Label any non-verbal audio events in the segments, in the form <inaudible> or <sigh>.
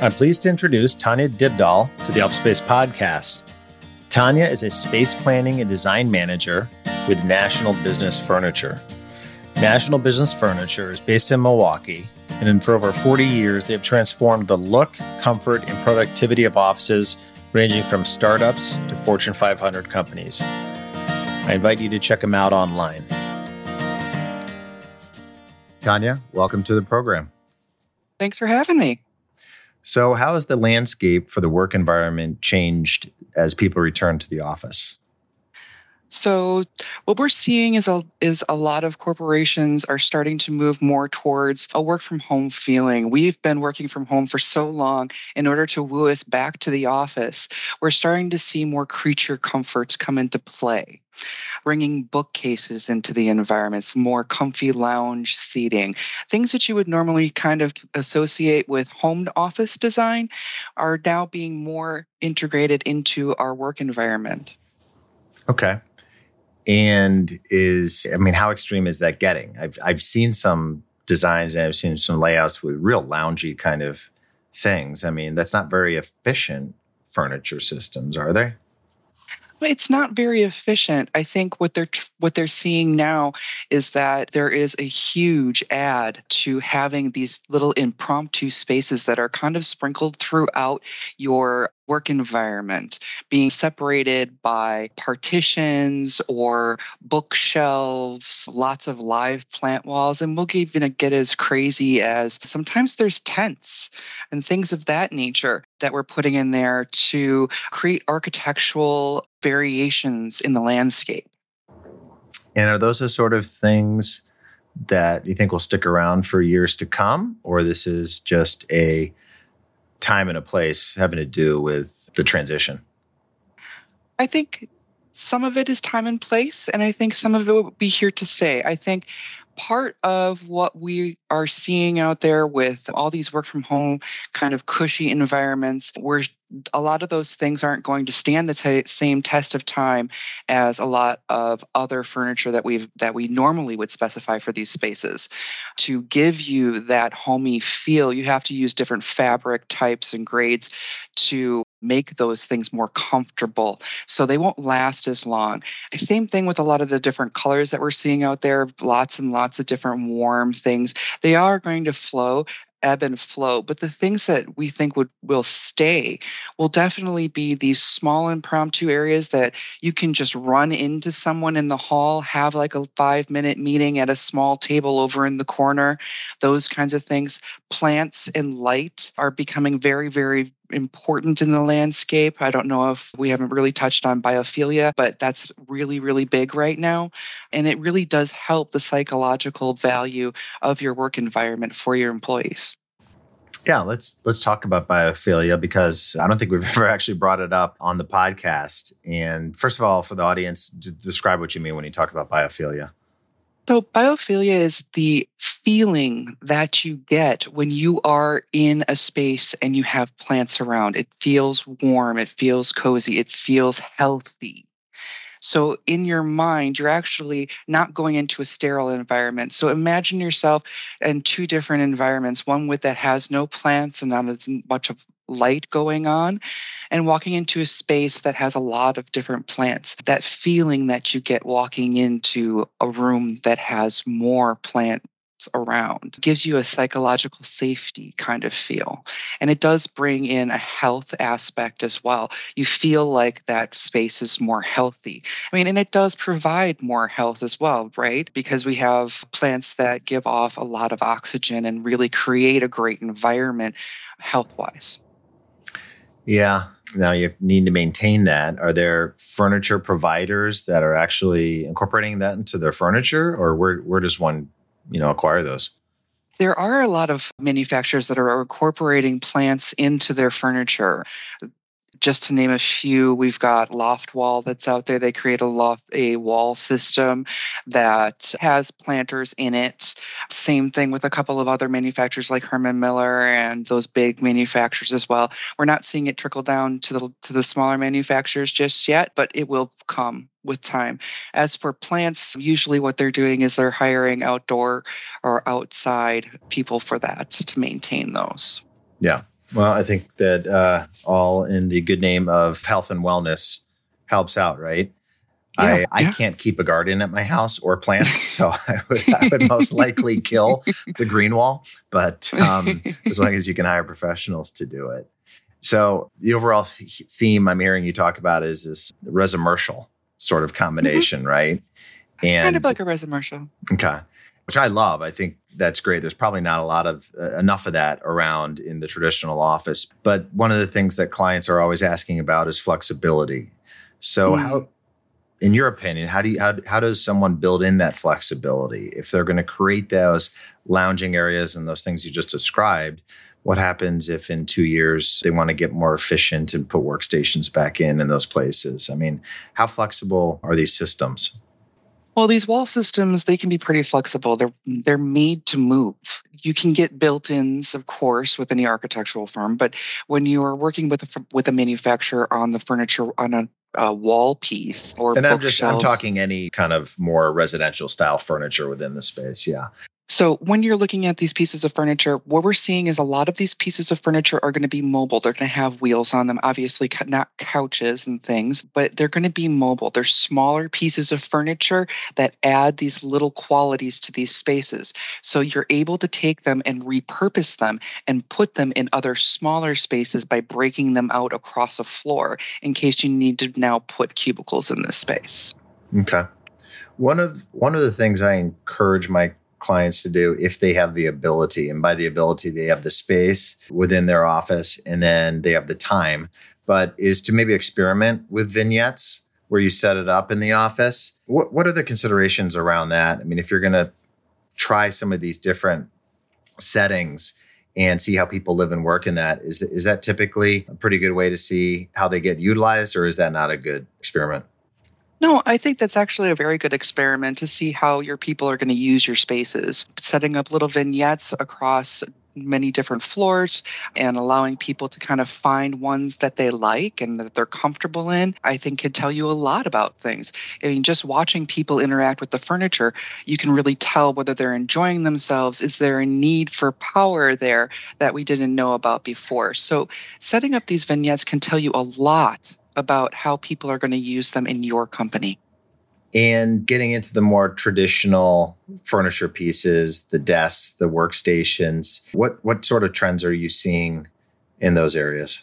I'm pleased to introduce Tonya Dybdahl to the Office Space podcast. Tonya is a space planning and design manager with National Business Furniture. National Business Furniture is based in Milwaukee, and for over 40 years, they have transformed the look, comfort, and productivity of offices ranging from startups to Fortune 500 companies. I invite you to check them out online. Tonya, welcome to the program. Thanks for having me. So, how has the landscape for the work environment changed as people return to the office? So what we're seeing is a is a lot of corporations are starting to move more towards a work from home feeling. We've been working from home for so long in order to woo us back to the office. We're starting to see more creature comforts come into play. Bringing bookcases into the environments, more comfy lounge seating, things that you would normally kind of associate with home office design are now being more integrated into our work environment. Okay and is i mean how extreme is that getting? I've i've seen some designs and i've seen some layouts with real loungy kind of things. I mean that's not very efficient furniture systems are they? It's not very efficient. I think what they're what they're seeing now is that there is a huge add to having these little impromptu spaces that are kind of sprinkled throughout your work environment, being separated by partitions or bookshelves, lots of live plant walls, and we'll even get as crazy as sometimes there's tents and things of that nature that we're putting in there to create architectural variations in the landscape. And are those the sort of things that you think will stick around for years to come, or this is just a time and a place having to do with the transition? I think some of it is time and place, and I think some of it will be here to stay. I think part of what we are seeing out there with all these work from home kind of cushy environments where a lot of those things aren't going to stand the t- same test of time as a lot of other furniture that we've that we normally would specify for these spaces to give you that homey feel you have to use different fabric types and grades to make those things more comfortable so they won't last as long. Same thing with a lot of the different colors that we're seeing out there, lots and lots of different warm things. They are going to flow ebb and flow but the things that we think would will stay will definitely be these small impromptu areas that you can just run into someone in the hall have like a 5 minute meeting at a small table over in the corner those kinds of things plants and light are becoming very very important in the landscape. I don't know if we haven't really touched on biophilia, but that's really, really big right now. And it really does help the psychological value of your work environment for your employees. Yeah, let's let's talk about biophilia because I don't think we've <laughs> ever actually brought it up on the podcast. And first of all, for the audience, describe what you mean when you talk about biophilia. So, biophilia is the feeling that you get when you are in a space and you have plants around. It feels warm, it feels cozy, it feels healthy. So, in your mind, you're actually not going into a sterile environment. So, imagine yourself in two different environments one with that has no plants and not as much of light going on and walking into a space that has a lot of different plants. That feeling that you get walking into a room that has more plant around gives you a psychological safety kind of feel. And it does bring in a health aspect as well. You feel like that space is more healthy. I mean and it does provide more health as well right? Because we have plants that give off a lot of oxygen and really create a great environment health wise yeah. Now you need to maintain that. Are there furniture providers that are actually incorporating that into their furniture, or where where does one, you know, acquire those? There are a lot of manufacturers that are incorporating plants into their furniture just to name a few, we've got Loftwall that's out there. They create a loft, a wall system that has planters in it. Same thing with a couple of other manufacturers like Herman Miller and those big manufacturers as well. We're not seeing it trickle down to the to the smaller manufacturers just yet, but it will come with time. As for plants, usually what they're doing is they're hiring outdoor or outside people for that to maintain those. Yeah. Well, I think that uh, all in the good name of health and wellness helps out, right? Yeah, I, I can't keep a garden at my house or plants, <laughs> so I would, I would most likely kill the green wall. But um, as long as you can hire professionals to do it. So the overall th- theme I'm hearing you talk about is this resimercial sort of combination, mm-hmm. right? And kind of like a resimercial. Okay, which I love. I think that's great. There's probably not a lot of uh, enough of that around in the traditional office. But one of the things that clients are always asking about is flexibility. So mm. how in your opinion, how do you how, how does someone build in that flexibility if they're going to create those lounging areas and those things you just described? What happens if in two years they want to get more efficient and put workstations back in in those places? I mean, how flexible are these systems? Well, these wall systems they can be pretty flexible. They're they're made to move. You can get built-ins, of course, with any architectural firm, but when you're working with a with a manufacturer on the furniture on a a wall piece or and I'm just I'm talking any kind of more residential style furniture within the space. Yeah. So when you're looking at these pieces of furniture, what we're seeing is a lot of these pieces of furniture are going to be mobile. They're going to have wheels on them, obviously not couches and things, but they're going to be mobile. They're smaller pieces of furniture that add these little qualities to these spaces. So you're able to take them and repurpose them and put them in other smaller spaces by breaking them out across a floor in case you need to now put cubicles in this space. Okay. One of one of the things I encourage my clients to do if they have the ability. And by the ability, they have the space within their office and then they have the time, but is to maybe experiment with vignettes where you set it up in the office. What, what are the considerations around that? I mean, if you're going to try some of these different settings and see how people live and work in that, is, is that typically a pretty good way to see how they get utilized, or is that not a good experiment? No, I think that's actually a very good experiment to see how your people are going to use your spaces. Setting up little vignettes across many different floors and allowing people to kind of find ones that they like and that they're comfortable in, I think can tell you a lot about things. I mean, just watching people interact with the furniture, you can really tell whether they're enjoying themselves. Is there a need for power there that we didn't know about before? So, setting up these vignettes can tell you a lot about how people are going to use them in your company. And getting into the more traditional furniture pieces, the desks, the workstations, what what sort of trends are you seeing in those areas?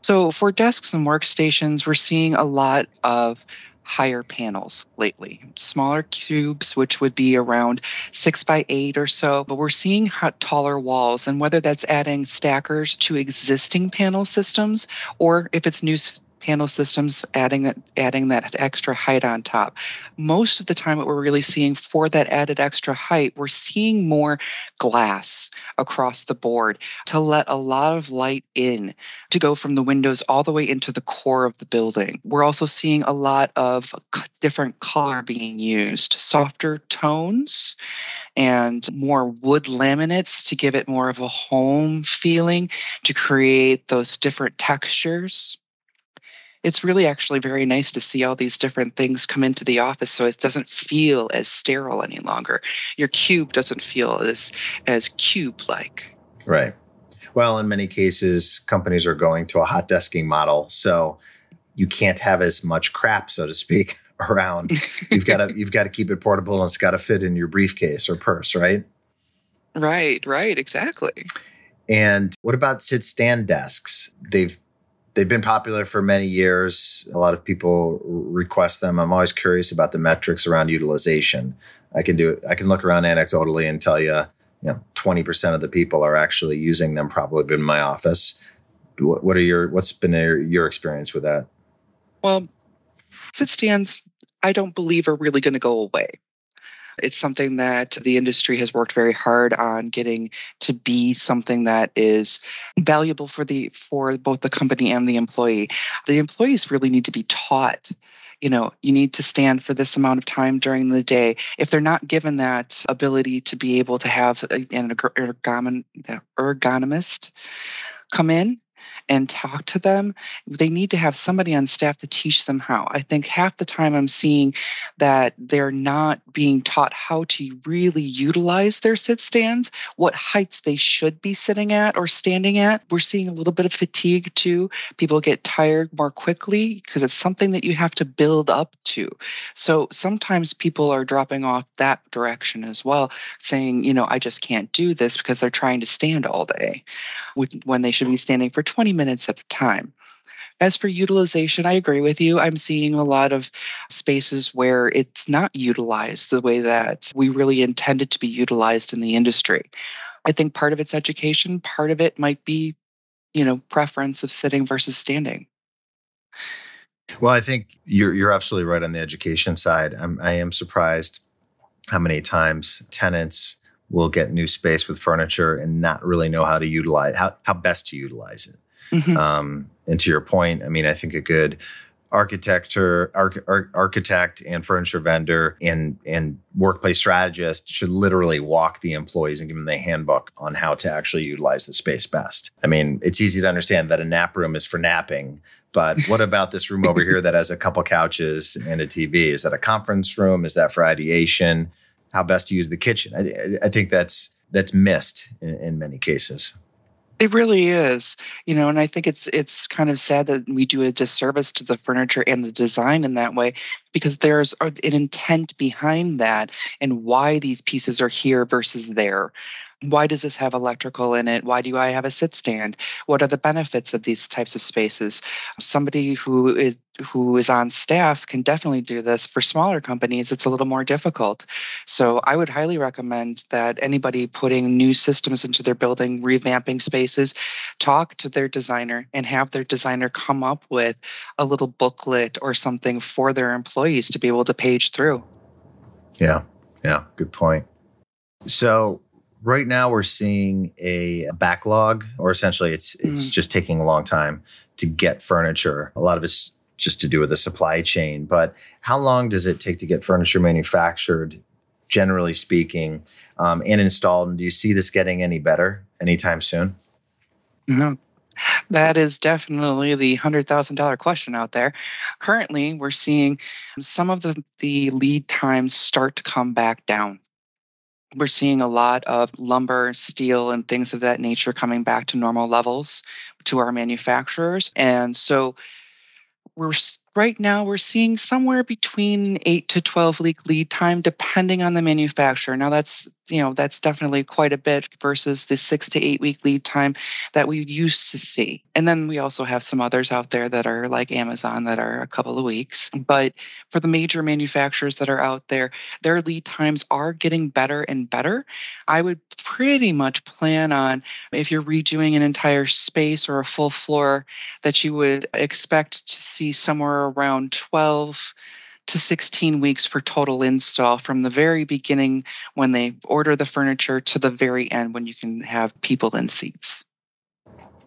So for desks and workstations, we're seeing a lot of higher panels lately, smaller cubes, which would be around six by eight or so. But we're seeing taller walls, and whether that's adding stackers to existing panel systems or if it's new panel systems adding that adding that extra height on top. Most of the time what we're really seeing for that added extra height we're seeing more glass across the board to let a lot of light in to go from the windows all the way into the core of the building. We're also seeing a lot of different color being used softer tones and more wood laminates to give it more of a home feeling to create those different textures it's really actually very nice to see all these different things come into the office so it doesn't feel as sterile any longer. Your cube doesn't feel as as cube like. Right. Well, in many cases, companies are going to a hot desking model, so you can't have as much crap, so to speak, <laughs> around. You've got to <laughs> you've got to keep it portable and it's got to fit in your briefcase or purse, right? Right, right, exactly. And what about sit stand desks? They've they've been popular for many years. A lot of people request them. I'm always curious about the metrics around utilization. I can do it. I can look around anecdotally and tell you, you know, 20% of the people are actually using them probably in my office. What, what are your, what's been your experience with that? Well, sit stands, I don't believe are really going to go away. It's something that the industry has worked very hard on getting to be something that is valuable for the for both the company and the employee. The employees really need to be taught you know you need to stand for this amount of time during the day if they're not given that ability to be able to have an ergonomist come in and talk to them, they need to have somebody on staff to teach them how. I think half the time I'm seeing that they're not being taught how to really utilize their sit stands, what heights they should be sitting at or standing at. We're seeing a little bit of fatigue too. People get tired more quickly because it's something that you have to build up to. So sometimes people are dropping off that direction as well, saying, you know, I just can't do this because they're trying to stand all day when they should be standing for 20 minutes at a time. As for utilization, I agree with you. I'm seeing a lot of spaces where it's not utilized the way that we really intended to be utilized in the industry. I think part of it's education, part of it might be, you know, preference of sitting versus standing. Well, I think you're you're absolutely right on the education side. I'm, I am surprised how many times tenants will get new space with furniture and not really know how to utilize how how best to utilize it. Mm-hmm. Um, and to your point, I mean, I think a good architecture arch, architect and furniture vendor and and workplace strategist should literally walk the employees and give them the handbook on how to actually utilize the space best. I mean, it's easy to understand that a nap room is for napping, but what <laughs> about this room over here that has a couple couches and a TV? Is that a conference room? Is that for ideation? How best to use the kitchen? I, I think that's that's missed in, in many cases. It really is, you know, and I think it's it's kind of sad that we do a disservice to the furniture and the design in that way because there's an intent behind that and why these pieces are here versus there why does this have electrical in it? Why do I have a sit stand? What are the benefits of these types of spaces? Somebody who is who is on staff can definitely do this. For smaller companies, it's a little more difficult. So I would highly recommend that anybody putting new systems into their building, revamping spaces, talk to their designer and have their designer come up with a little booklet or something for their employees to be able to page through. Yeah. Yeah, good point. So right now we're seeing a backlog or essentially it's it's mm. just taking a long time to get furniture. A lot of it's just to do with the supply chain but how long does it take to get furniture manufactured generally speaking um, and installed? And do you see this getting any better anytime soon? No. That is definitely the $100,000 question out there. Currently, we're seeing some of the, the lead times start to come back down we're seeing a lot of lumber, steel, and things of that nature coming back to normal levels to our manufacturers. And so we're right now we're seeing somewhere between 8 to 12 week lead time depending on the manufacturer. Now that's you know that's definitely quite a bit versus the 6 to 8 week lead time that we used to see. And then we also have some others out there that are like Amazon that are a couple of weeks. But for the major manufacturers that are out there their lead times are getting better and better. I would pretty much plan on if you're redoing an entire space or a full floor that you would expect to see somewhere around 12 to 16 weeks for total install from the very beginning when they order the furniture to the very end when you can have people in seats.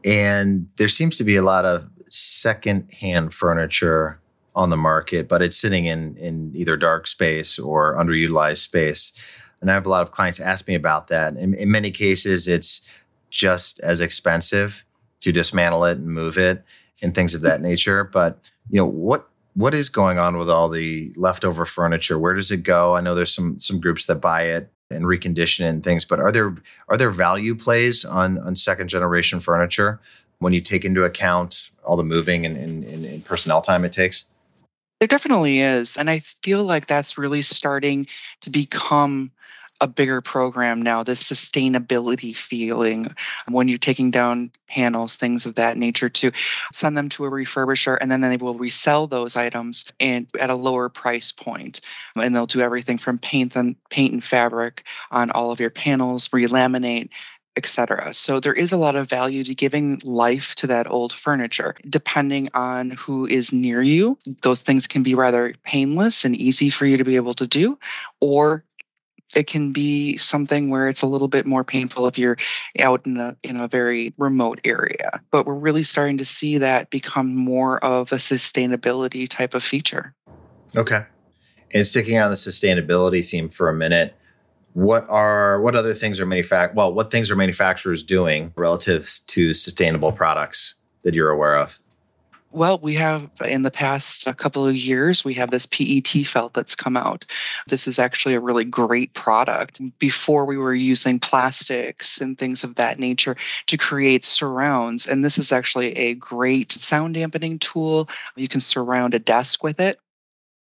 And there seems to be a lot of second-hand furniture on the market, but it's sitting in in either dark space or underutilized space. And I have a lot of clients ask me about that. In, in many cases, it's just as expensive to dismantle it and move it and things of that nature. But you know what what is going on with all the leftover furniture? Where does it go? I know there's some some groups that buy it and recondition it and things, but are there are there value plays on on second generation furniture when you take into account all the moving and, and, and personnel time it takes? There definitely is, and I feel like that's really starting to become a bigger program now, this sustainability feeling when you're taking down panels, things of that nature, to send them to a refurbisher and then they will resell those items and at a lower price point. And they'll do everything from paint and paint and fabric on all of your panels, relaminate, etc. So there is a lot of value to giving life to that old furniture. Depending on who is near you, those things can be rather painless and easy for you to be able to do, or it can be something where it's a little bit more painful if you're out in a in a very remote area. But we're really starting to see that become more of a sustainability type of feature. Okay. And sticking on the sustainability theme for a minute, what are what other things are manufact well, what things are manufacturers doing relative to sustainable products that you're aware of? Well, we have in the past a couple of years, we have this PET felt that's come out. This is actually a really great product. Before we were using plastics and things of that nature to create surrounds. And this is actually a great sound dampening tool. You can surround a desk with it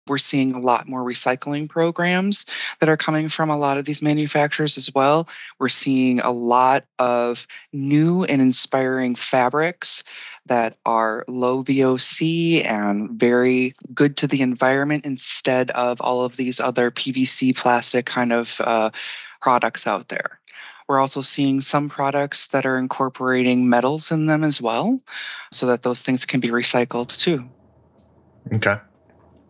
we're seeing a lot more recycling programs that are coming from a lot of these manufacturers as well. We're seeing a lot of new and inspiring fabrics that are low VOC and very good to the environment instead of all of these other PVC plastic kind of uh, products out there. We're also seeing some products that are incorporating metals in them as well, so that those things can be recycled too. Okay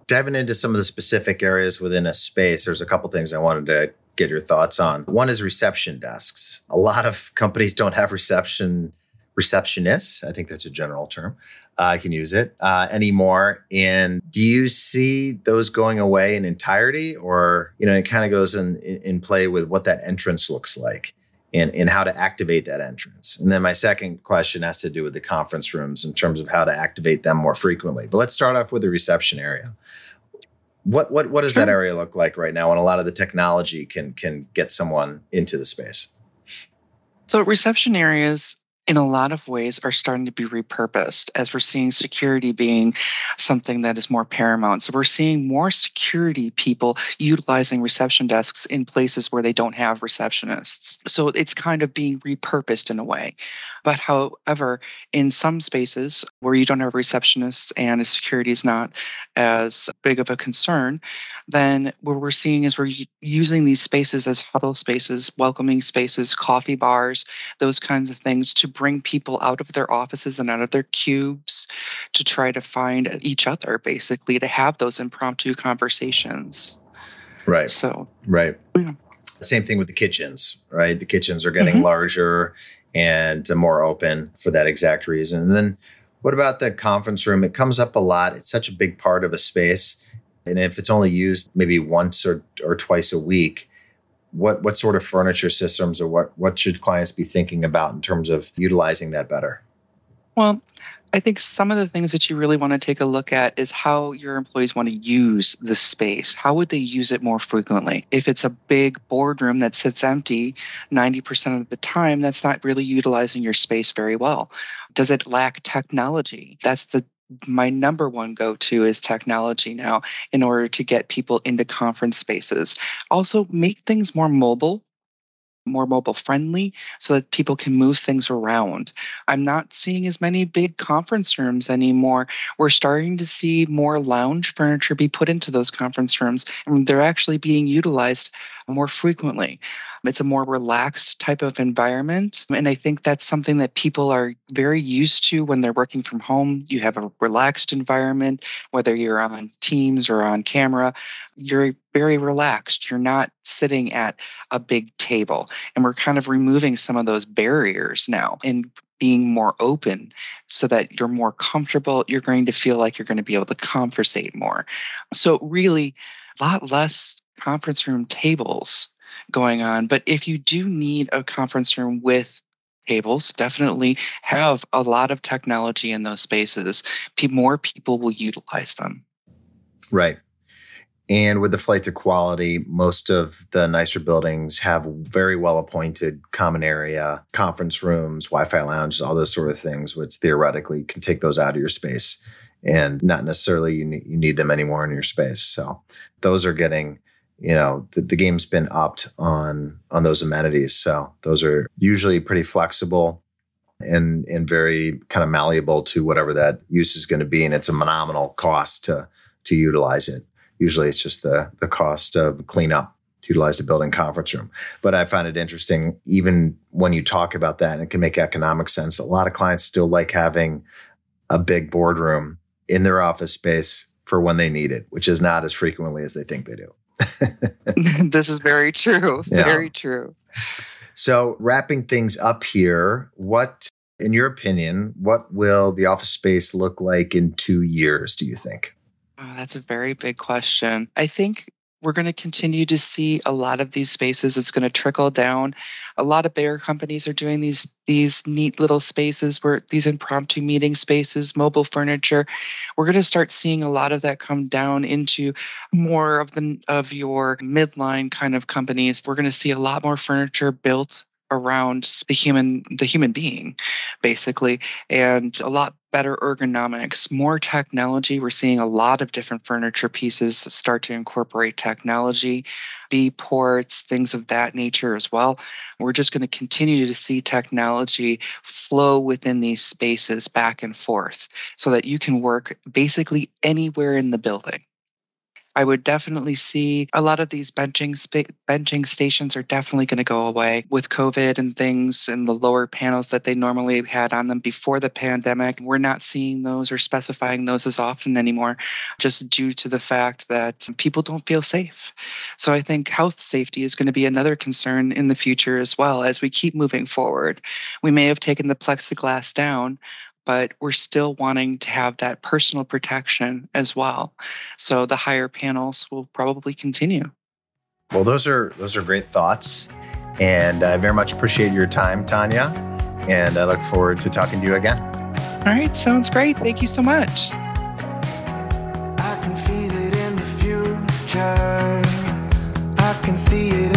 diving into some of the specific areas within a space, there's a couple things I wanted to get your thoughts on. One is reception desks. A lot of companies don't have reception receptionists. I think that's a general term. Uh, I can use it uh, anymore. And do you see those going away in entirety, or you know, it kind of goes in in play with what that entrance looks like? and, and how to activate that entrance. And then my second question has to do with the conference rooms in terms of how to activate them more frequently. But let's start off with the reception area. What what what does sure. that area look like right now? And a lot of the technology can can get someone into the space. So reception areas in a lot of ways are starting to be repurposed as we're seeing security being something that is more paramount. So we're seeing more security people utilizing reception desks in places where they don't have receptionists. So it's kind of being repurposed in a way. But however, in some spaces where you don't have receptionists and security is not as big of a concern, then what we're seeing is we're using these spaces as huddle spaces, welcoming spaces, coffee bars, those kinds of things to bring people out of their offices and out of their cubes to try to find each other, basically, to have those impromptu conversations. Right. So, right. Yeah. Same thing with the kitchens, right? The kitchens are getting mm-hmm. larger and more open for that exact reason. And then what about the conference room? It comes up a lot. It's such a big part of a space. And if it's only used maybe once or, or twice a week, what what sort of furniture systems or what what should clients be thinking about in terms of utilizing that better? Well, I think some of the things that you really want to take a look at is how your employees want to use the space. How would they use it more frequently? If it's a big boardroom that sits empty 90% of the time, that's not really utilizing your space very well. Does it lack technology? That's the my number one go to is technology now in order to get people into conference spaces. Also, make things more mobile more mobile friendly so that people can move things around. I'm not seeing as many big conference rooms anymore. We're starting to see more lounge furniture be put into those conference rooms, and they're actually being utilized more frequently. It's a more relaxed type of environment. And I think that's something that people are very used to when they're working from home. You have a relaxed environment, whether you're on Teams or on camera, you're very relaxed. You're not sitting at a big table. And we're kind of removing some of those barriers now and being more open so that you're more comfortable. You're going to feel like you're going to be able to conversate more. So, really, a lot less conference room tables going on. But if you do need a conference room with tables, definitely have a lot of technology in those spaces. More people will utilize them. Right. And with the flight to quality, most of the nicer buildings have very well appointed common area, conference rooms, Wi Fi lounges, all those sort of things, which theoretically can take those out of your space and not necessarily you need, you need them anymore in your space. So those are getting you know the, the game's been upped on on those amenities. So those are usually pretty flexible and and very kind of malleable to whatever that use is going to be. And it's a phenomenal cost to to utilize it. Usually it's just the the cost of cleanup to utilize the building conference room. But i find it interesting even when you talk about that and it can make economic sense a lot of clients still like having a big boardroom in their office space for when they need it which is not as frequently as they think they do <laughs> this is very true. <laughs> Yeah. Very true. So, wrapping things up here, what, in your opinion, what will the office space look like in two years, do you think? Oh, that's a very big question. I think we're going to continue to see a lot of these spaces. It's going to trickle down. A lot of bigger companies are doing these these neat little spaces where these impromptu meeting spaces, mobile furniture. We're going to start seeing a lot of that come down into more of the of your midline kind of companies. We're going to see a lot more furniture built around the human the human being basically and a lot better ergonomics more technology. We're seeing a lot of different furniture pieces start to incorporate technology b ports things of that nature as well. We're just going to continue to see technology flow within these spaces back and forth so that you can work basically anywhere in the building I would definitely see a lot of these benching benching stations are definitely going to go away with COVID and things and the lower panels that they normally had on them before the pandemic. We're not seeing those or specifying those as often anymore, just due to the fact that people don't feel safe. So I think health safety is going to be another concern in the future as well as we keep moving forward. We may have taken the plexiglass down, but we're still wanting to have that personal protection as well. So the higher panels will probably continue. Well, those are those are great thoughts, and I very much appreciate your time, Tonya. And I look forward to talking to you again. All right, sounds great. Thank you so much. I can feel it in the future. I can see it